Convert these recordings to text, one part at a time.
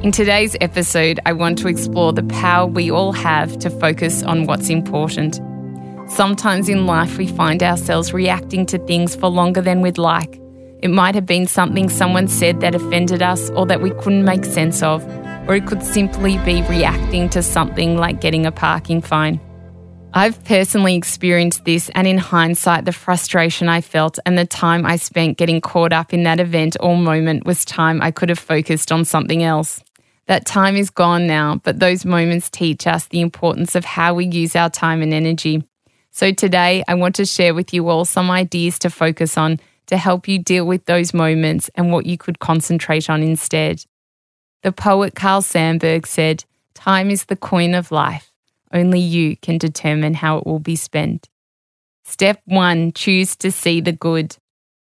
In today's episode, I want to explore the power we all have to focus on what's important. Sometimes in life, we find ourselves reacting to things for longer than we'd like. It might have been something someone said that offended us or that we couldn't make sense of, or it could simply be reacting to something like getting a parking fine. I've personally experienced this, and in hindsight, the frustration I felt and the time I spent getting caught up in that event or moment was time I could have focused on something else. That time is gone now, but those moments teach us the importance of how we use our time and energy. So today, I want to share with you all some ideas to focus on to help you deal with those moments and what you could concentrate on instead. The poet Carl Sandburg said, Time is the coin of life. Only you can determine how it will be spent. Step one choose to see the good.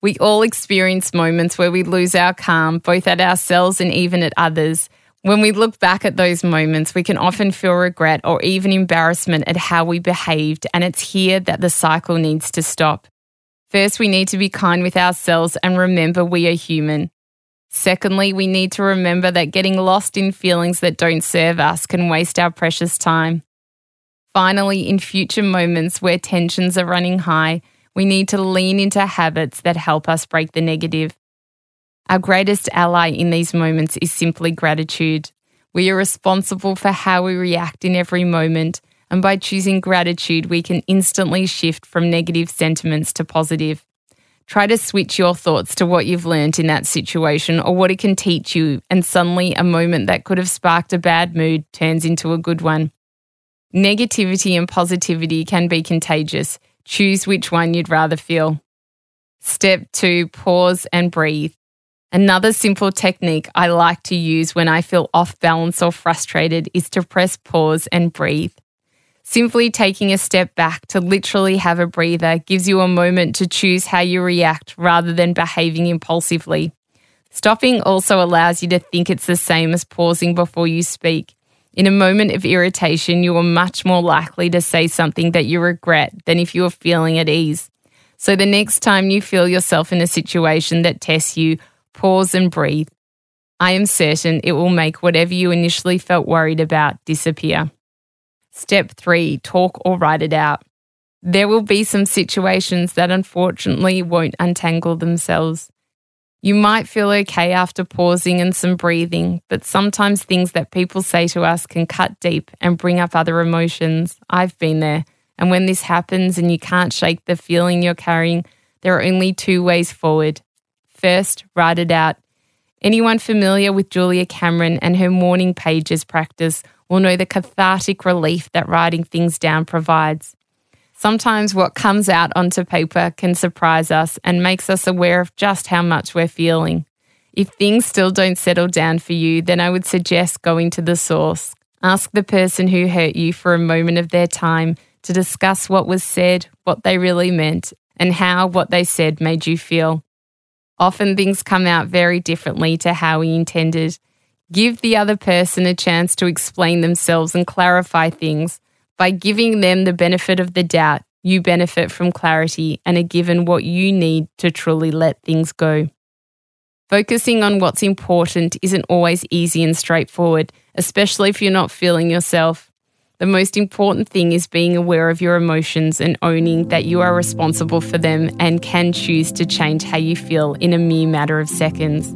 We all experience moments where we lose our calm, both at ourselves and even at others. When we look back at those moments, we can often feel regret or even embarrassment at how we behaved, and it's here that the cycle needs to stop. First, we need to be kind with ourselves and remember we are human. Secondly, we need to remember that getting lost in feelings that don't serve us can waste our precious time. Finally, in future moments where tensions are running high, we need to lean into habits that help us break the negative. Our greatest ally in these moments is simply gratitude. We are responsible for how we react in every moment, and by choosing gratitude, we can instantly shift from negative sentiments to positive. Try to switch your thoughts to what you've learned in that situation or what it can teach you, and suddenly a moment that could have sparked a bad mood turns into a good one. Negativity and positivity can be contagious. Choose which one you'd rather feel. Step two, pause and breathe. Another simple technique I like to use when I feel off balance or frustrated is to press pause and breathe. Simply taking a step back to literally have a breather gives you a moment to choose how you react rather than behaving impulsively. Stopping also allows you to think it's the same as pausing before you speak. In a moment of irritation, you are much more likely to say something that you regret than if you are feeling at ease. So the next time you feel yourself in a situation that tests you, pause and breathe. I am certain it will make whatever you initially felt worried about disappear. Step three, talk or write it out. There will be some situations that unfortunately won't untangle themselves. You might feel okay after pausing and some breathing, but sometimes things that people say to us can cut deep and bring up other emotions. I've been there. And when this happens and you can't shake the feeling you're carrying, there are only two ways forward. First, write it out. Anyone familiar with Julia Cameron and her morning pages practice will know the cathartic relief that writing things down provides. Sometimes what comes out onto paper can surprise us and makes us aware of just how much we're feeling. If things still don't settle down for you, then I would suggest going to the source. Ask the person who hurt you for a moment of their time to discuss what was said, what they really meant, and how what they said made you feel. Often things come out very differently to how we intended, Give the other person a chance to explain themselves and clarify things. By giving them the benefit of the doubt, you benefit from clarity and are given what you need to truly let things go. Focusing on what's important isn't always easy and straightforward, especially if you're not feeling yourself. The most important thing is being aware of your emotions and owning that you are responsible for them and can choose to change how you feel in a mere matter of seconds.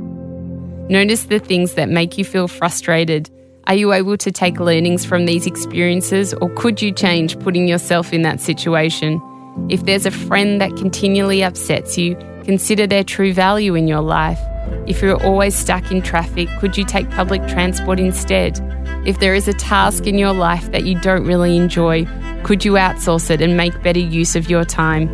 Notice the things that make you feel frustrated. Are you able to take learnings from these experiences, or could you change putting yourself in that situation? If there's a friend that continually upsets you, consider their true value in your life. If you're always stuck in traffic, could you take public transport instead? If there is a task in your life that you don't really enjoy, could you outsource it and make better use of your time?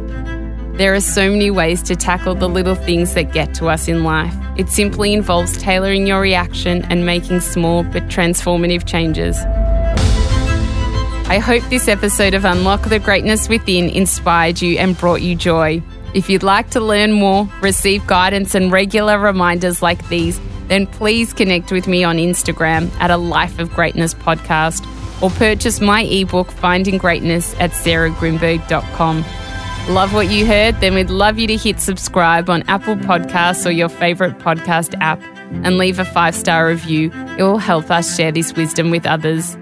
There are so many ways to tackle the little things that get to us in life. It simply involves tailoring your reaction and making small but transformative changes. I hope this episode of Unlock the Greatness Within inspired you and brought you joy. If you'd like to learn more, receive guidance, and regular reminders like these, then please connect with me on Instagram at a Life of Greatness podcast or purchase my ebook, Finding Greatness, at sarahgrynberg.com. Love what you heard? Then we'd love you to hit subscribe on Apple Podcasts or your favorite podcast app and leave a five star review. It will help us share this wisdom with others.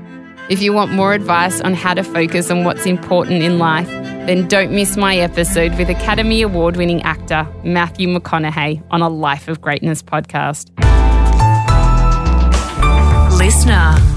If you want more advice on how to focus on what's important in life, then don't miss my episode with Academy Award winning actor Matthew McConaughey on a Life of Greatness podcast. Listener.